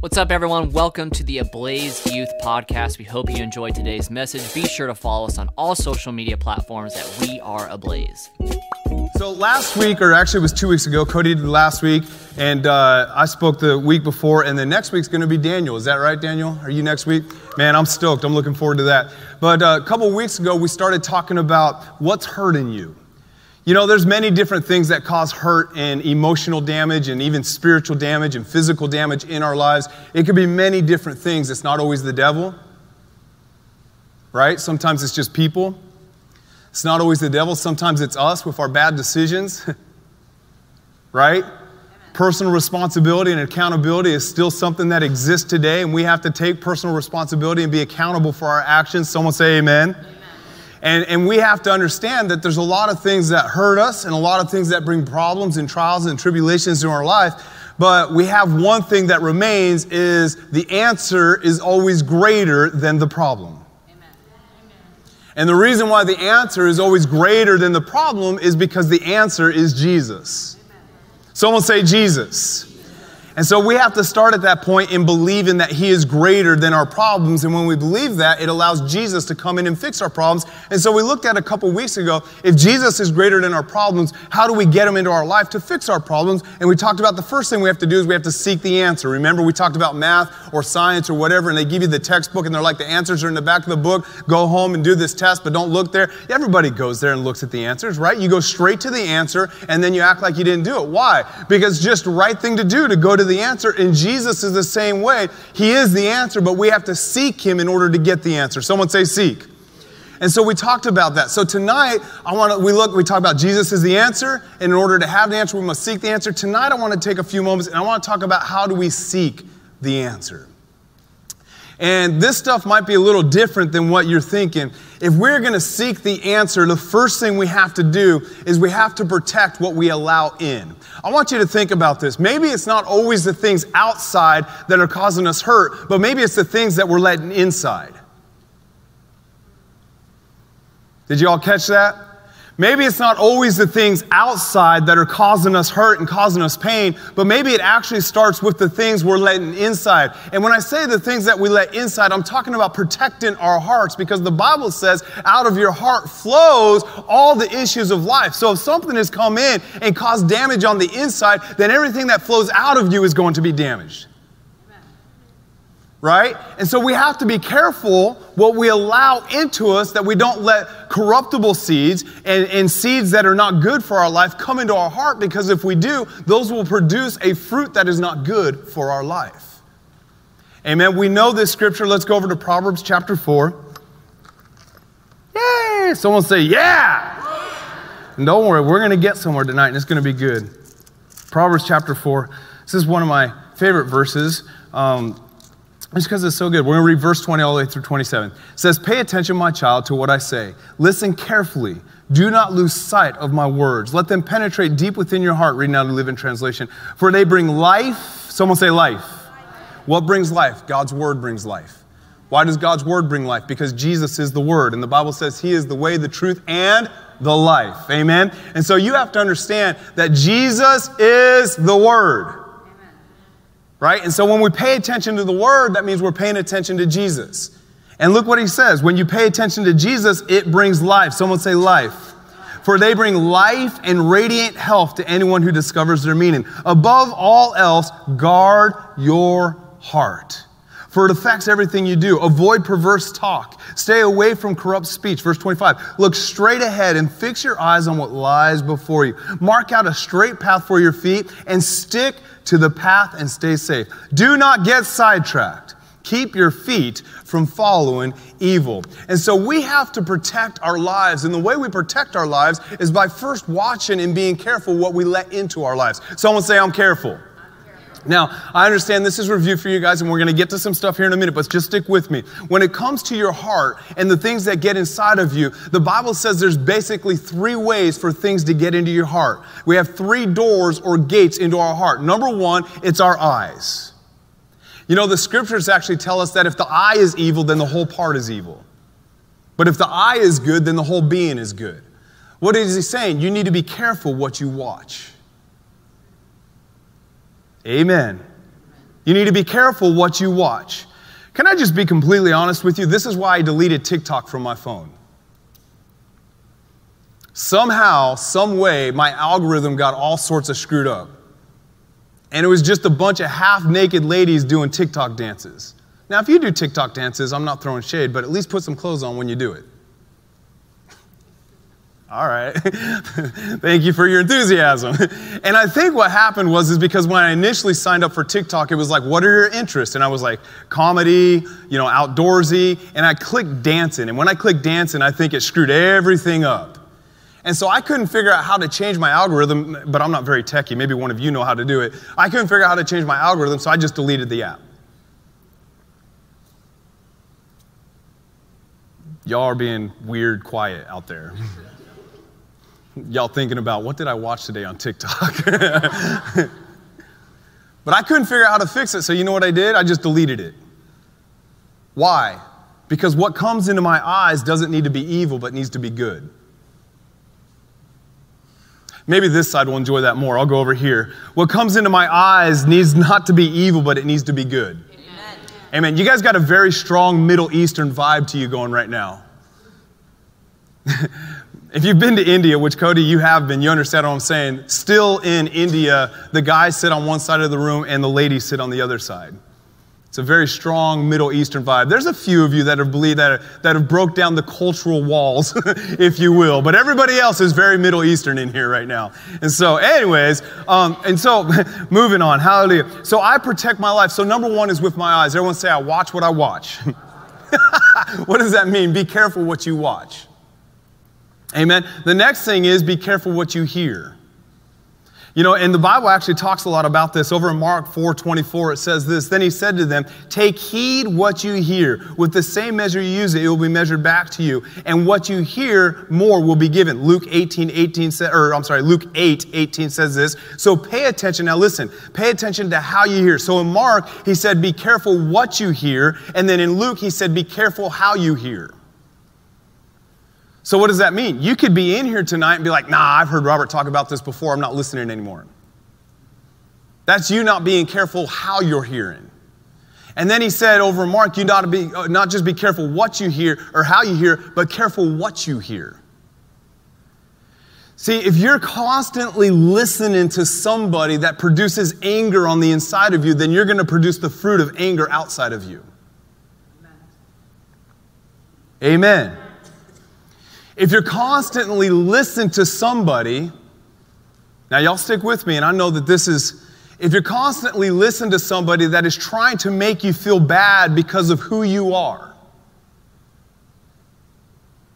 What's up, everyone? Welcome to the Ablaze Youth Podcast. We hope you enjoyed today's message. Be sure to follow us on all social media platforms that we are Ablaze. So last week, or actually it was two weeks ago, Cody did last week, and uh, I spoke the week before, and then next week's going to be Daniel. Is that right, Daniel? Are you next week? Man, I'm stoked. I'm looking forward to that. But uh, a couple weeks ago, we started talking about what's hurting you. You know, there's many different things that cause hurt and emotional damage and even spiritual damage and physical damage in our lives. It could be many different things. It's not always the devil, right? Sometimes it's just people. It's not always the devil. Sometimes it's us with our bad decisions, right? Personal responsibility and accountability is still something that exists today, and we have to take personal responsibility and be accountable for our actions. Someone say amen. amen. And, and we have to understand that there's a lot of things that hurt us and a lot of things that bring problems and trials and tribulations in our life. But we have one thing that remains is the answer is always greater than the problem. And the reason why the answer is always greater than the problem is because the answer is Jesus. Someone say Jesus. And so we have to start at that point in believing that He is greater than our problems. And when we believe that, it allows Jesus to come in and fix our problems. And so we looked at a couple weeks ago if Jesus is greater than our problems, how do we get Him into our life to fix our problems? And we talked about the first thing we have to do is we have to seek the answer. Remember, we talked about math or science or whatever, and they give you the textbook and they're like, the answers are in the back of the book. Go home and do this test, but don't look there. Everybody goes there and looks at the answers, right? You go straight to the answer and then you act like you didn't do it. Why? Because just right thing to do to go to the answer. And Jesus is the same way. He is the answer, but we have to seek Him in order to get the answer. Someone say, seek. And so we talked about that. So tonight, I want to, we look, we talk about Jesus is the answer. And in order to have the answer, we must seek the answer. Tonight, I want to take a few moments and I want to talk about how do we seek the answer. And this stuff might be a little different than what you're thinking. If we're going to seek the answer, the first thing we have to do is we have to protect what we allow in. I want you to think about this. Maybe it's not always the things outside that are causing us hurt, but maybe it's the things that we're letting inside. Did you all catch that? Maybe it's not always the things outside that are causing us hurt and causing us pain, but maybe it actually starts with the things we're letting inside. And when I say the things that we let inside, I'm talking about protecting our hearts because the Bible says out of your heart flows all the issues of life. So if something has come in and caused damage on the inside, then everything that flows out of you is going to be damaged right? And so we have to be careful what we allow into us that we don't let corruptible seeds and, and, seeds that are not good for our life come into our heart because if we do, those will produce a fruit that is not good for our life. Amen. We know this scripture. Let's go over to Proverbs chapter 4. Yay! Someone say, Yeah! And don't worry, we're going to get somewhere tonight and it's going to be good. Proverbs chapter 4. This is one of my favorite verses. Um, just because it's so good. We're going to read verse 20 all the way through 27. It says, Pay attention, my child, to what I say. Listen carefully. Do not lose sight of my words. Let them penetrate deep within your heart. Reading out of Living Translation. For they bring life. Someone say life. What brings life? God's word brings life. Why does God's word bring life? Because Jesus is the word. And the Bible says he is the way, the truth, and the life. Amen? And so you have to understand that Jesus is the word right? And so when we pay attention to the word, that means we're paying attention to Jesus. And look what he says when you pay attention to Jesus, it brings life. Someone say life. For they bring life and radiant health to anyone who discovers their meaning. Above all else, guard your heart. For it affects everything you do. Avoid perverse talk. Stay away from corrupt speech. Verse 25. Look straight ahead and fix your eyes on what lies before you. Mark out a straight path for your feet and stick to the path and stay safe. Do not get sidetracked. Keep your feet from following evil. And so we have to protect our lives. And the way we protect our lives is by first watching and being careful what we let into our lives. Someone say, I'm careful. Now, I understand this is review for you guys, and we're going to get to some stuff here in a minute, but just stick with me. When it comes to your heart and the things that get inside of you, the Bible says there's basically three ways for things to get into your heart. We have three doors or gates into our heart. Number one, it's our eyes. You know, the scriptures actually tell us that if the eye is evil, then the whole part is evil. But if the eye is good, then the whole being is good. What is he saying? You need to be careful what you watch. Amen. You need to be careful what you watch. Can I just be completely honest with you? This is why I deleted TikTok from my phone. Somehow, some way, my algorithm got all sorts of screwed up. And it was just a bunch of half naked ladies doing TikTok dances. Now, if you do TikTok dances, I'm not throwing shade, but at least put some clothes on when you do it. All right. Thank you for your enthusiasm. and I think what happened was is because when I initially signed up for TikTok, it was like, what are your interests? And I was like, comedy, you know, outdoorsy. And I clicked dancing. And when I clicked dancing, I think it screwed everything up. And so I couldn't figure out how to change my algorithm, but I'm not very techy. Maybe one of you know how to do it. I couldn't figure out how to change my algorithm, so I just deleted the app. Y'all are being weird quiet out there. Y'all thinking about what did I watch today on TikTok? but I couldn't figure out how to fix it, so you know what I did? I just deleted it. Why? Because what comes into my eyes doesn't need to be evil, but needs to be good. Maybe this side will enjoy that more. I'll go over here. What comes into my eyes needs not to be evil, but it needs to be good. Amen. Amen. You guys got a very strong Middle Eastern vibe to you going right now. If you've been to India, which Cody, you have been, you understand what I'm saying. Still in India, the guys sit on one side of the room and the ladies sit on the other side. It's a very strong Middle Eastern vibe. There's a few of you that have believed that, that have broke down the cultural walls, if you will. But everybody else is very Middle Eastern in here right now. And so, anyways, um, and so moving on. Hallelujah. So I protect my life. So number one is with my eyes. Everyone say, I watch what I watch. what does that mean? Be careful what you watch. Amen. The next thing is be careful what you hear. You know, and the Bible actually talks a lot about this. Over in Mark 4 24, it says this Then he said to them, Take heed what you hear. With the same measure you use it, it will be measured back to you. And what you hear, more will be given. Luke 18 18, or I'm sorry, Luke 8 18 says this. So pay attention. Now listen, pay attention to how you hear. So in Mark, he said, Be careful what you hear. And then in Luke, he said, Be careful how you hear. So, what does that mean? You could be in here tonight and be like, nah, I've heard Robert talk about this before. I'm not listening anymore. That's you not being careful how you're hearing. And then he said over Mark, you not to be uh, not just be careful what you hear or how you hear, but careful what you hear. See, if you're constantly listening to somebody that produces anger on the inside of you, then you're going to produce the fruit of anger outside of you. Amen. Amen. If you're constantly listening to somebody, now y'all stick with me, and I know that this is, if you're constantly listening to somebody that is trying to make you feel bad because of who you are,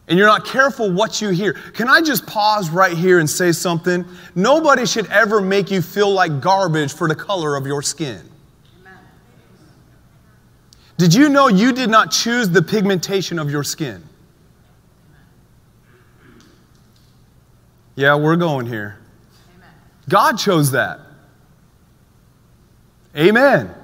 and you're not careful what you hear. Can I just pause right here and say something? Nobody should ever make you feel like garbage for the color of your skin. Did you know you did not choose the pigmentation of your skin? Yeah, we're going here. Amen. God chose that. Amen. Amen.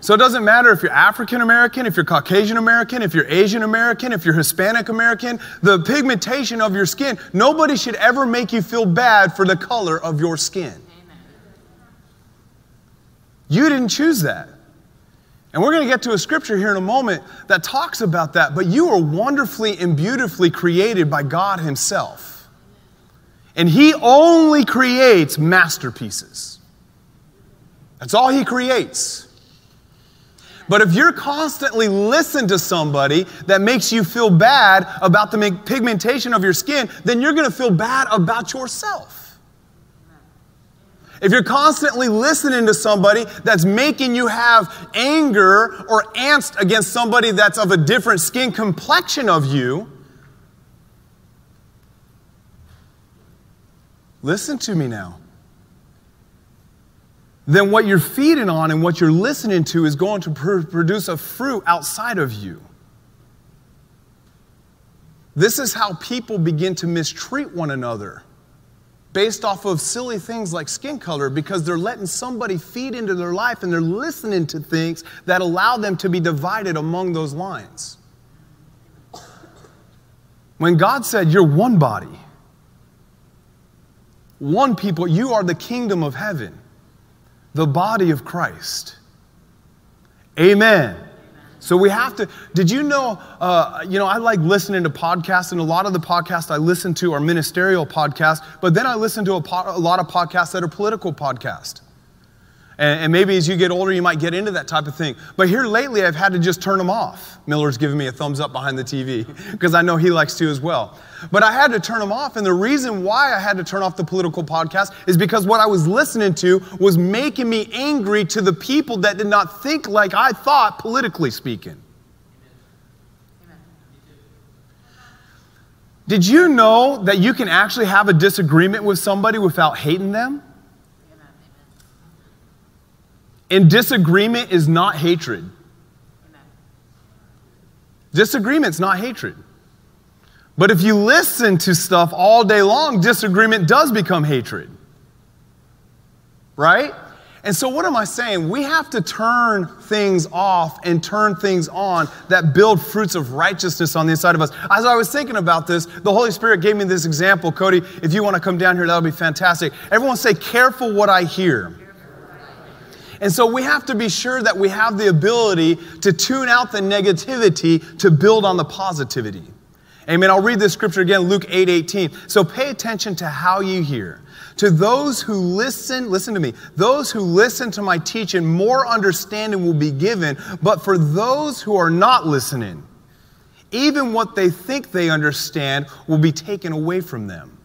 So it doesn't matter if you're African American, if you're Caucasian American, if you're Asian American, if you're Hispanic American, the pigmentation of your skin, nobody should ever make you feel bad for the color of your skin. Amen. You didn't choose that. And we're going to get to a scripture here in a moment that talks about that, but you are wonderfully and beautifully created by God Himself. And he only creates masterpieces. That's all he creates. But if you're constantly listening to somebody that makes you feel bad about the pigmentation of your skin, then you're going to feel bad about yourself. If you're constantly listening to somebody that's making you have anger or angst against somebody that's of a different skin complexion of you, Listen to me now. Then what you're feeding on and what you're listening to is going to pr- produce a fruit outside of you. This is how people begin to mistreat one another based off of silly things like skin color because they're letting somebody feed into their life and they're listening to things that allow them to be divided among those lines. When God said, You're one body, one people, you are the kingdom of heaven, the body of Christ. Amen. So we have to. Did you know? Uh, you know, I like listening to podcasts, and a lot of the podcasts I listen to are ministerial podcasts. But then I listen to a, a lot of podcasts that are political podcasts. And, and, maybe as you get older, you might get into that type of thing. But here lately, I've had to just turn them off. Miller's giving me a thumbs up behind the TV because I know he likes to as well. But I had to turn them off. And the reason why I had to turn off the political podcast is because what I was listening to was making me angry to the people that did not think like I thought, politically speaking. Did you know that you can actually have a disagreement with somebody without hating them? And disagreement is not hatred. Disagreement's not hatred. But if you listen to stuff all day long, disagreement does become hatred. Right? And so, what am I saying? We have to turn things off and turn things on that build fruits of righteousness on the inside of us. As I was thinking about this, the Holy Spirit gave me this example. Cody, if you want to come down here, that would be fantastic. Everyone say, Careful what I hear. And so we have to be sure that we have the ability to tune out the negativity to build on the positivity. Amen. I'll read this scripture again, Luke 8 18. So pay attention to how you hear. To those who listen, listen to me, those who listen to my teaching, more understanding will be given. But for those who are not listening, even what they think they understand will be taken away from them.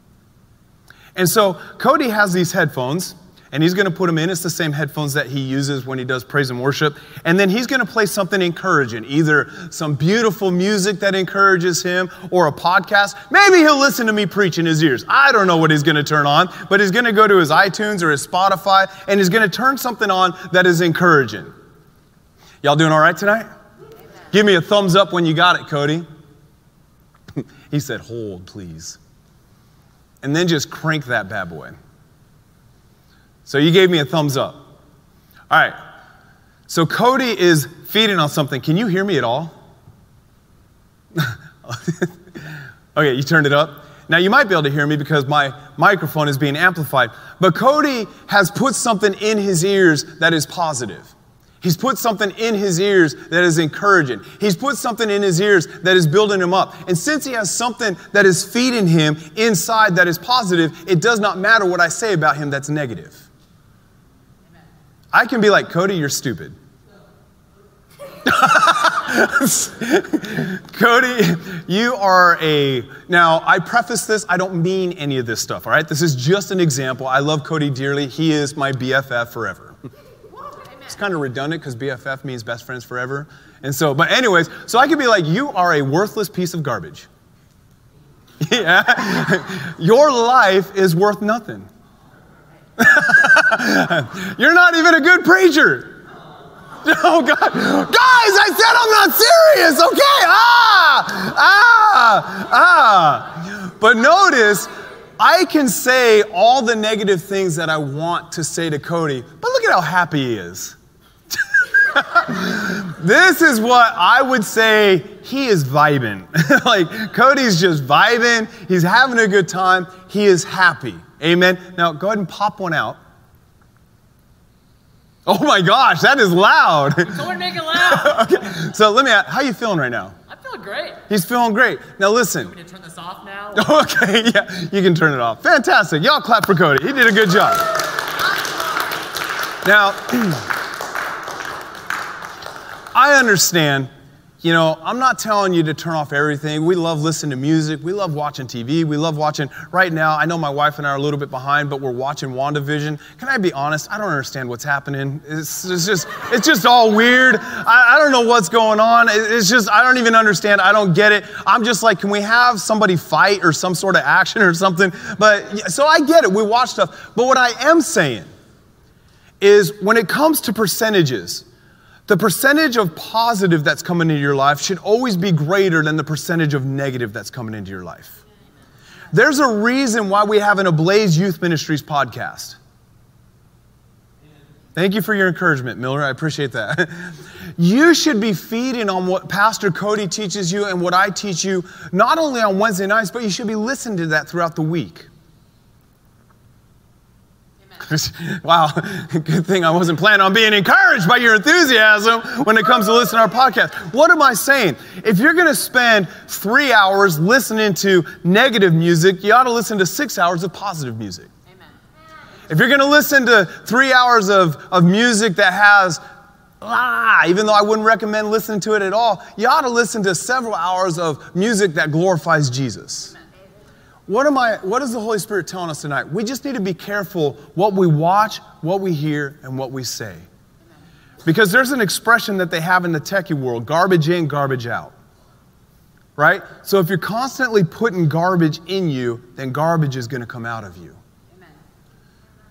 And so Cody has these headphones and he's going to put them in. It's the same headphones that he uses when he does praise and worship. And then he's going to play something encouraging, either some beautiful music that encourages him or a podcast. Maybe he'll listen to me preach in his ears. I don't know what he's going to turn on, but he's going to go to his iTunes or his Spotify and he's going to turn something on that is encouraging. Y'all doing all right tonight? Give me a thumbs up when you got it, Cody. he said, Hold, please. And then just crank that bad boy. So you gave me a thumbs up. All right. So Cody is feeding on something. Can you hear me at all? okay, you turned it up. Now you might be able to hear me because my microphone is being amplified. But Cody has put something in his ears that is positive. He's put something in his ears that is encouraging. He's put something in his ears that is building him up. And since he has something that is feeding him inside that is positive, it does not matter what I say about him that's negative. I can be like, Cody, you're stupid. Cody, you are a. Now, I preface this, I don't mean any of this stuff, all right? This is just an example. I love Cody dearly. He is my BFF forever. It's kind of redundant because BFF means best friends forever. And so, but, anyways, so I could be like, you are a worthless piece of garbage. yeah? Your life is worth nothing. You're not even a good preacher. Oh, God. Guys, I said I'm not serious, okay? Ah, ah, ah. But notice, I can say all the negative things that I want to say to Cody, but look at how happy he is. this is what I would say he is vibing. like, Cody's just vibing, he's having a good time, he is happy. Amen. Now, go ahead and pop one out. Oh my gosh, that is loud. Someone make it loud. okay. So let me ask, how are you feeling right now? I'm feeling great. He's feeling great. Now listen. You to turn this off now? okay, yeah, you can turn it off. Fantastic. Y'all clap for Cody. He did a good job. now, I understand you know, I'm not telling you to turn off everything. We love listening to music. We love watching TV. We love watching, right now, I know my wife and I are a little bit behind, but we're watching WandaVision. Can I be honest? I don't understand what's happening. It's, it's just, it's just all weird. I, I don't know what's going on. It's just, I don't even understand. I don't get it. I'm just like, can we have somebody fight or some sort of action or something? But, so I get it. We watch stuff. But what I am saying is when it comes to percentages, the percentage of positive that's coming into your life should always be greater than the percentage of negative that's coming into your life. There's a reason why we have an Ablaze Youth Ministries podcast. Thank you for your encouragement, Miller. I appreciate that. You should be feeding on what Pastor Cody teaches you and what I teach you, not only on Wednesday nights, but you should be listening to that throughout the week. wow, good thing I wasn't planning on being encouraged by your enthusiasm when it comes to listening to our podcast. What am I saying? If you're going to spend three hours listening to negative music, you ought to listen to six hours of positive music. Amen. If you're going to listen to three hours of, of music that has ah, even though I wouldn't recommend listening to it at all, you ought to listen to several hours of music that glorifies Jesus. What, am I, what is the Holy Spirit telling us tonight? We just need to be careful what we watch, what we hear, and what we say. Because there's an expression that they have in the techie world garbage in, garbage out. Right? So if you're constantly putting garbage in you, then garbage is going to come out of you.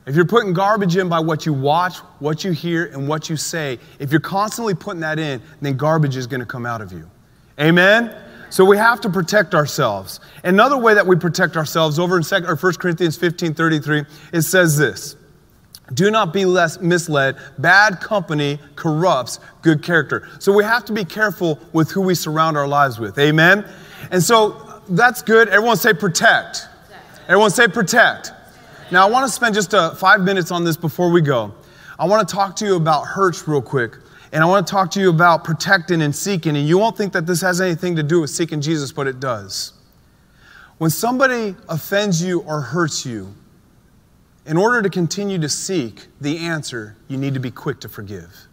If you're putting garbage in by what you watch, what you hear, and what you say, if you're constantly putting that in, then garbage is going to come out of you. Amen? So we have to protect ourselves. Another way that we protect ourselves over in 2, or 1 Corinthians 15 33, it says this Do not be less misled. Bad company corrupts good character. So we have to be careful with who we surround our lives with. Amen? And so that's good. Everyone say protect. Everyone say protect. Now, I want to spend just uh, five minutes on this before we go. I want to talk to you about hurts real quick. And I want to talk to you about protecting and seeking. And you won't think that this has anything to do with seeking Jesus, but it does. When somebody offends you or hurts you, in order to continue to seek the answer, you need to be quick to forgive.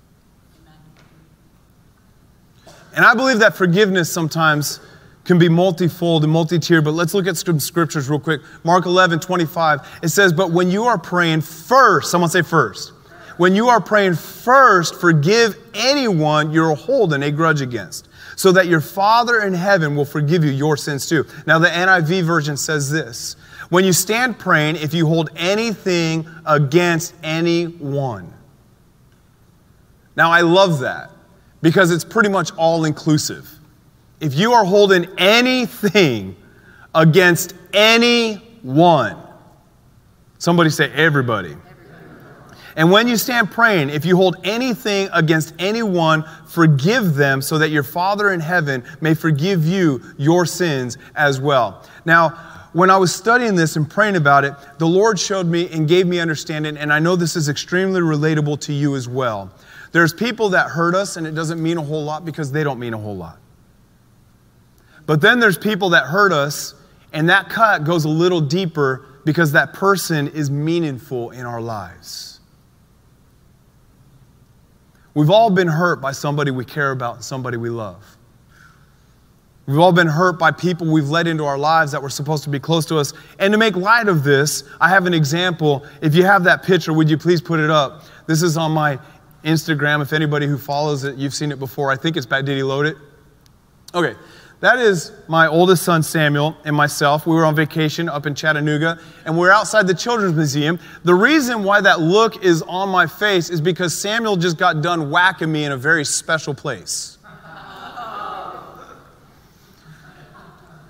And I believe that forgiveness sometimes can be multifold and multi-tiered, but let's look at some scriptures real quick. Mark 11, 25, it says, But when you are praying first, someone say first. When you are praying first, forgive anyone you're holding a grudge against, so that your Father in heaven will forgive you your sins too. Now, the NIV version says this When you stand praying, if you hold anything against anyone. Now, I love that because it's pretty much all inclusive if you are holding anything against anyone, somebody say everybody. And when you stand praying, if you hold anything against anyone, forgive them so that your Father in heaven may forgive you your sins as well. Now, when I was studying this and praying about it, the Lord showed me and gave me understanding, and I know this is extremely relatable to you as well. There's people that hurt us, and it doesn't mean a whole lot because they don't mean a whole lot. But then there's people that hurt us, and that cut goes a little deeper because that person is meaningful in our lives. We've all been hurt by somebody we care about and somebody we love. We've all been hurt by people we've let into our lives that were supposed to be close to us. And to make light of this, I have an example. If you have that picture, would you please put it up? This is on my Instagram. If anybody who follows it, you've seen it before. I think it's bad. Did he load it? Okay. That is my oldest son, Samuel, and myself. We were on vacation up in Chattanooga, and we are outside the Children's Museum. The reason why that look is on my face is because Samuel just got done whacking me in a very special place.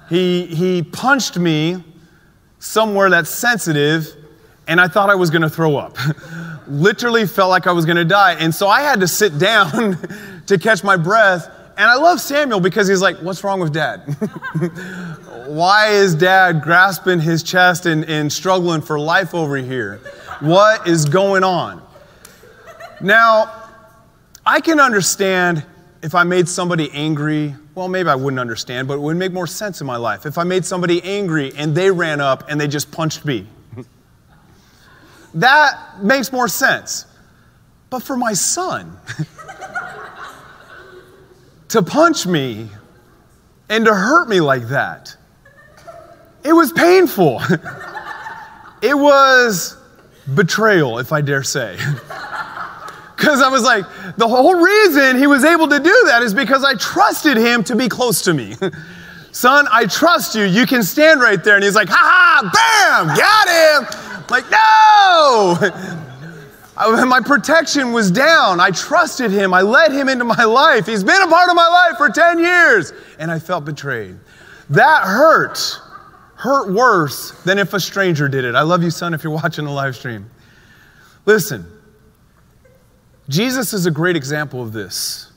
He, he punched me somewhere that's sensitive, and I thought I was gonna throw up. Literally felt like I was gonna die. And so I had to sit down to catch my breath and I love Samuel because he's like, What's wrong with dad? Why is dad grasping his chest and, and struggling for life over here? What is going on? Now, I can understand if I made somebody angry. Well, maybe I wouldn't understand, but it would make more sense in my life. If I made somebody angry and they ran up and they just punched me, that makes more sense. But for my son, to punch me and to hurt me like that. It was painful. it was betrayal, if I dare say. Because I was like, the whole reason he was able to do that is because I trusted him to be close to me. Son, I trust you. You can stand right there. And he's like, ha ha, bam, got him. like, no. My protection was down. I trusted him. I let him into my life. He's been a part of my life for 10 years. And I felt betrayed. That hurt. Hurt worse than if a stranger did it. I love you, son, if you're watching the live stream. Listen, Jesus is a great example of this.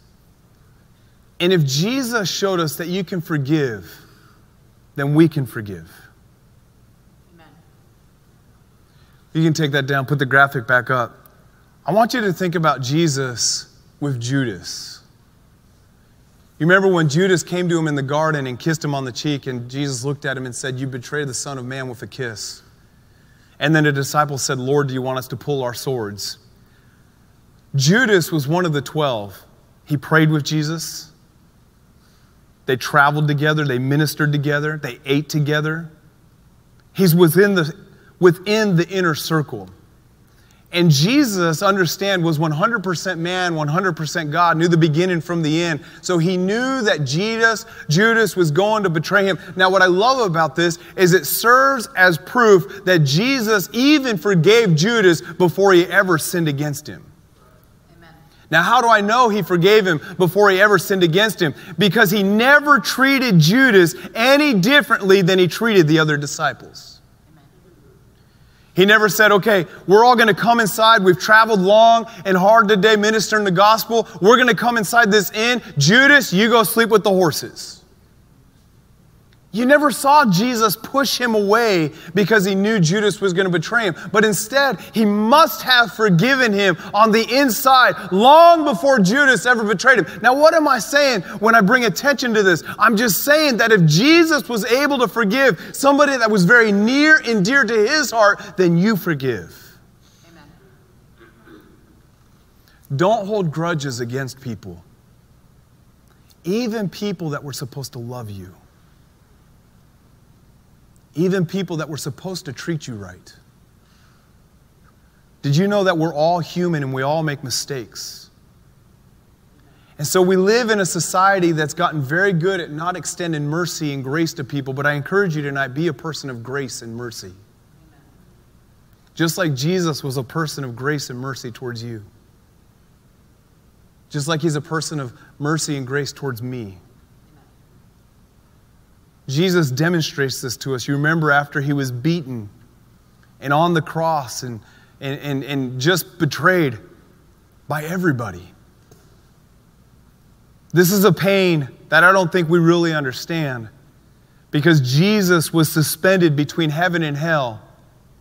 And if Jesus showed us that you can forgive, then we can forgive. You can take that down, put the graphic back up. I want you to think about Jesus with Judas. You remember when Judas came to him in the garden and kissed him on the cheek, and Jesus looked at him and said, You betrayed the Son of Man with a kiss. And then the disciples said, Lord, do you want us to pull our swords? Judas was one of the twelve. He prayed with Jesus. They traveled together, they ministered together, they ate together. He's within the, within the inner circle. And Jesus, understand, was 100% man, 100% God, knew the beginning from the end. So he knew that Judas, Judas was going to betray him. Now, what I love about this is it serves as proof that Jesus even forgave Judas before he ever sinned against him. Now, how do I know he forgave him before he ever sinned against him? Because he never treated Judas any differently than he treated the other disciples. He never said, okay, we're all going to come inside. We've traveled long and hard today ministering the gospel. We're going to come inside this inn. Judas, you go sleep with the horses. You never saw Jesus push him away because he knew Judas was going to betray him. But instead, he must have forgiven him on the inside long before Judas ever betrayed him. Now, what am I saying when I bring attention to this? I'm just saying that if Jesus was able to forgive somebody that was very near and dear to his heart, then you forgive. Amen. Don't hold grudges against people, even people that were supposed to love you even people that were supposed to treat you right. Did you know that we're all human and we all make mistakes? And so we live in a society that's gotten very good at not extending mercy and grace to people, but I encourage you tonight be a person of grace and mercy. Just like Jesus was a person of grace and mercy towards you. Just like he's a person of mercy and grace towards me. Jesus demonstrates this to us. You remember after he was beaten and on the cross and, and, and, and just betrayed by everybody. This is a pain that I don't think we really understand because Jesus was suspended between heaven and hell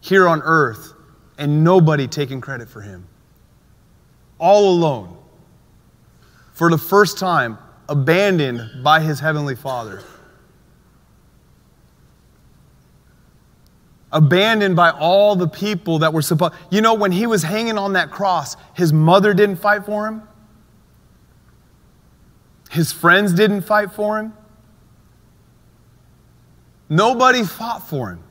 here on earth and nobody taking credit for him. All alone. For the first time, abandoned by his heavenly Father. Abandoned by all the people that were supposed. You know, when he was hanging on that cross, his mother didn't fight for him, his friends didn't fight for him. Nobody fought for him.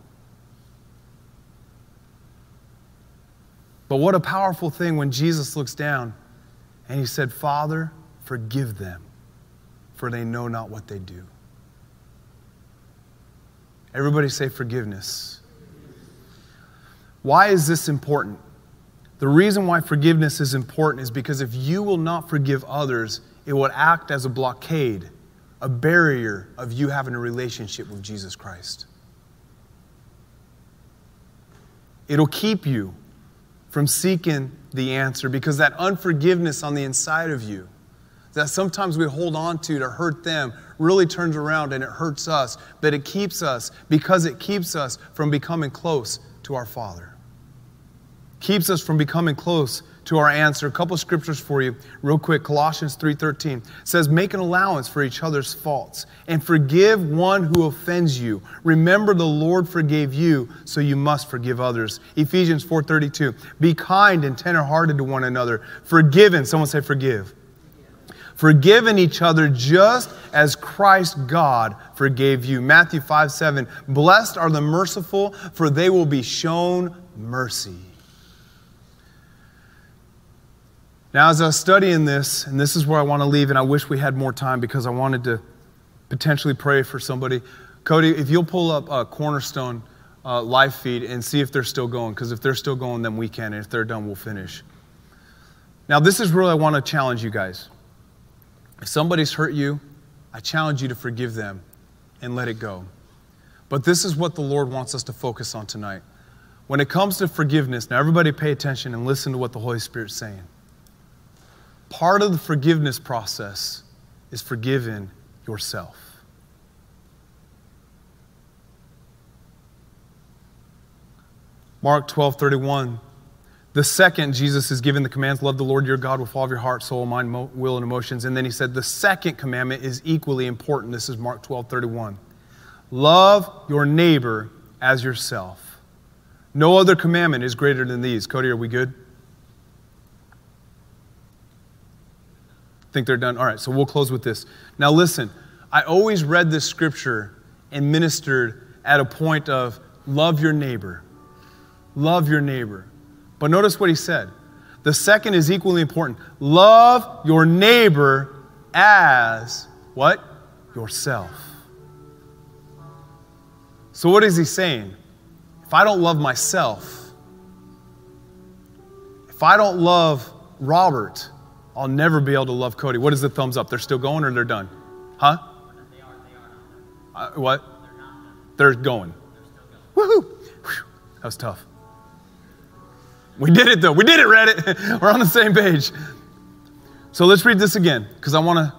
But what a powerful thing when Jesus looks down and he said, Father, forgive them, for they know not what they do. Everybody say forgiveness. Why is this important? The reason why forgiveness is important is because if you will not forgive others, it will act as a blockade, a barrier of you having a relationship with Jesus Christ. It'll keep you from seeking the answer because that unforgiveness on the inside of you that sometimes we hold on to to hurt them really turns around and it hurts us, but it keeps us because it keeps us from becoming close to our Father. Keeps us from becoming close to our answer. A couple scriptures for you, real quick. Colossians 3:13 says, "Make an allowance for each other's faults and forgive one who offends you. Remember the Lord forgave you, so you must forgive others." Ephesians 4:32, "Be kind and tenderhearted to one another, forgiven." Someone say forgive. Forgiving each other just as Christ God forgave you. Matthew 5 7. Blessed are the merciful, for they will be shown mercy. Now, as I was studying this, and this is where I want to leave, and I wish we had more time because I wanted to potentially pray for somebody. Cody, if you'll pull up a Cornerstone uh, live feed and see if they're still going, because if they're still going, then we can, and if they're done, we'll finish. Now, this is where I want to challenge you guys. If somebody's hurt you, I challenge you to forgive them and let it go. But this is what the Lord wants us to focus on tonight. When it comes to forgiveness, now everybody pay attention and listen to what the Holy Spirit's saying. Part of the forgiveness process is forgiving yourself. Mark 12 31. The second, Jesus is given the commands love the Lord your God with all of your heart, soul, mind, will, and emotions. And then he said the second commandment is equally important. This is Mark 12 31. Love your neighbor as yourself. No other commandment is greater than these. Cody, are we good? Think they're done? All right, so we'll close with this. Now, listen, I always read this scripture and ministered at a point of love your neighbor. Love your neighbor. But notice what he said. The second is equally important. Love your neighbor as what? Yourself. So, what is he saying? If I don't love myself, if I don't love Robert, I'll never be able to love Cody. What is the thumbs up? They're still going or they're done? Huh? They are, they are uh, what? They're, they're going. They're going. Woohoo! Whew. That was tough. We did it though. We did it, Reddit. We're on the same page. So let's read this again because I want to.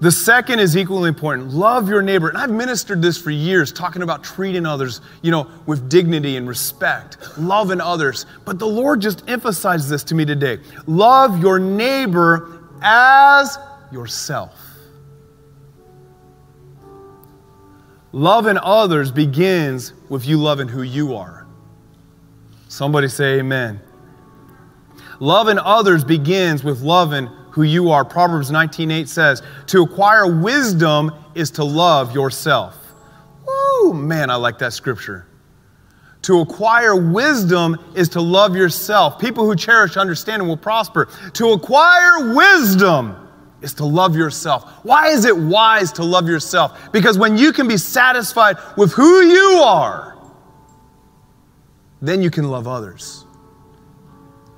The second is equally important. Love your neighbor. And I've ministered this for years, talking about treating others, you know, with dignity and respect, loving others. But the Lord just emphasized this to me today. Love your neighbor as yourself. Loving others begins with you loving who you are. Somebody say amen. Loving others begins with loving who you are. Proverbs 19:8 says, "To acquire wisdom is to love yourself." Woo, man, I like that scripture. To acquire wisdom is to love yourself. People who cherish understanding will prosper. To acquire wisdom is to love yourself. Why is it wise to love yourself? Because when you can be satisfied with who you are, then you can love others.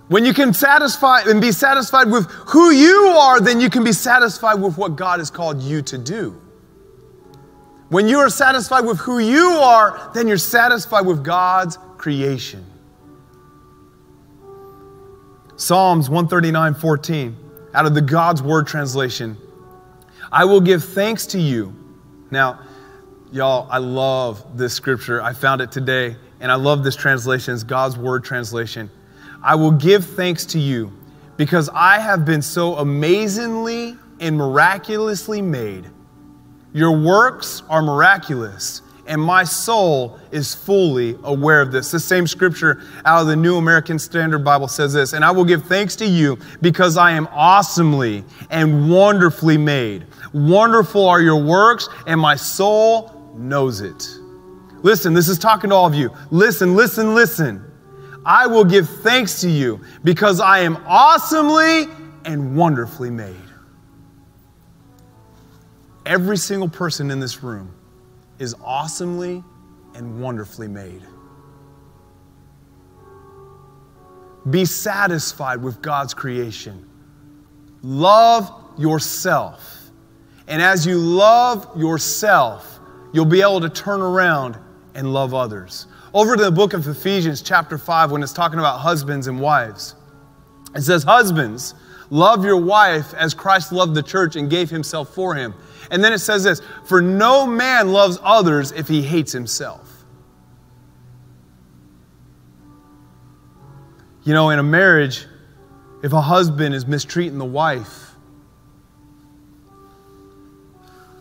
When you can satisfy and be satisfied with who you are, then you can be satisfied with what God has called you to do. When you are satisfied with who you are, then you're satisfied with God's creation. Psalms 139 14, out of the God's Word translation. I will give thanks to you. Now, y'all, I love this scripture. I found it today and I love this translation, it's God's Word translation. I will give thanks to you because I have been so amazingly and miraculously made. Your works are miraculous, and my soul is fully aware of this. The same scripture out of the New American Standard Bible says this And I will give thanks to you because I am awesomely and wonderfully made. Wonderful are your works, and my soul knows it. Listen, this is talking to all of you. Listen, listen, listen. I will give thanks to you because I am awesomely and wonderfully made. Every single person in this room is awesomely and wonderfully made. Be satisfied with God's creation. Love yourself. And as you love yourself, you'll be able to turn around and love others. Over to the book of Ephesians, chapter 5, when it's talking about husbands and wives, it says, Husbands, love your wife as Christ loved the church and gave himself for him. And then it says this For no man loves others if he hates himself. You know, in a marriage, if a husband is mistreating the wife,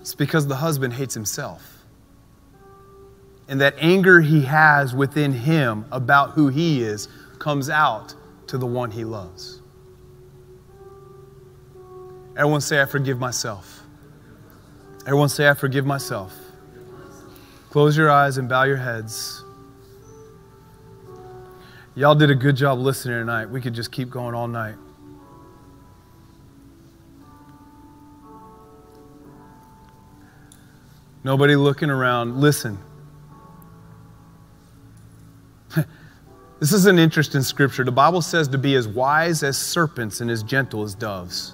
it's because the husband hates himself and that anger he has within him about who he is comes out to the one he loves. Everyone say, I forgive myself. Everyone say, I forgive myself. Close your eyes and bow your heads. Y'all did a good job listening tonight. We could just keep going all night. Nobody looking around. Listen. This is an interesting scripture. The Bible says to be as wise as serpents and as gentle as doves.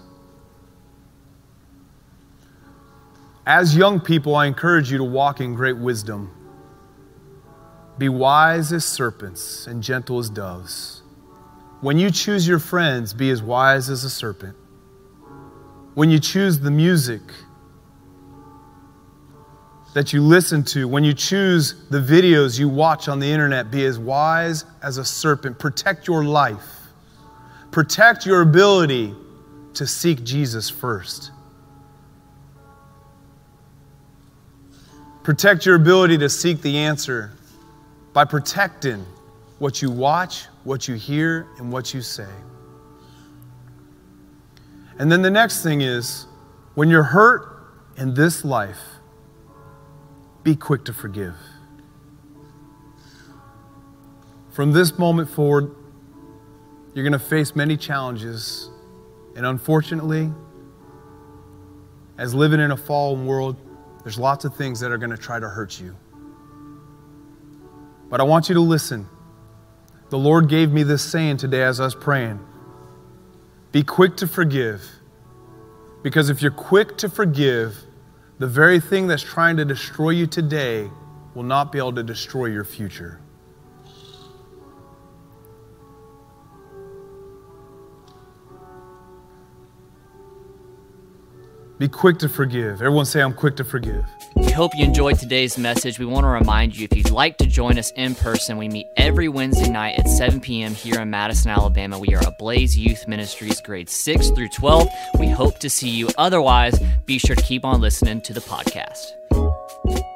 As young people, I encourage you to walk in great wisdom. Be wise as serpents and gentle as doves. When you choose your friends, be as wise as a serpent. When you choose the music, that you listen to, when you choose the videos you watch on the internet, be as wise as a serpent. Protect your life. Protect your ability to seek Jesus first. Protect your ability to seek the answer by protecting what you watch, what you hear, and what you say. And then the next thing is when you're hurt in this life, be quick to forgive. From this moment forward, you're going to face many challenges. And unfortunately, as living in a fallen world, there's lots of things that are going to try to hurt you. But I want you to listen. The Lord gave me this saying today as I was praying Be quick to forgive. Because if you're quick to forgive, the very thing that's trying to destroy you today will not be able to destroy your future. Be quick to forgive. Everyone say, I'm quick to forgive. We hope you enjoyed today's message. We want to remind you if you'd like to join us in person, we meet every Wednesday night at 7 p.m. here in Madison, Alabama. We are Ablaze Youth Ministries, grades 6 through 12. We hope to see you. Otherwise, be sure to keep on listening to the podcast.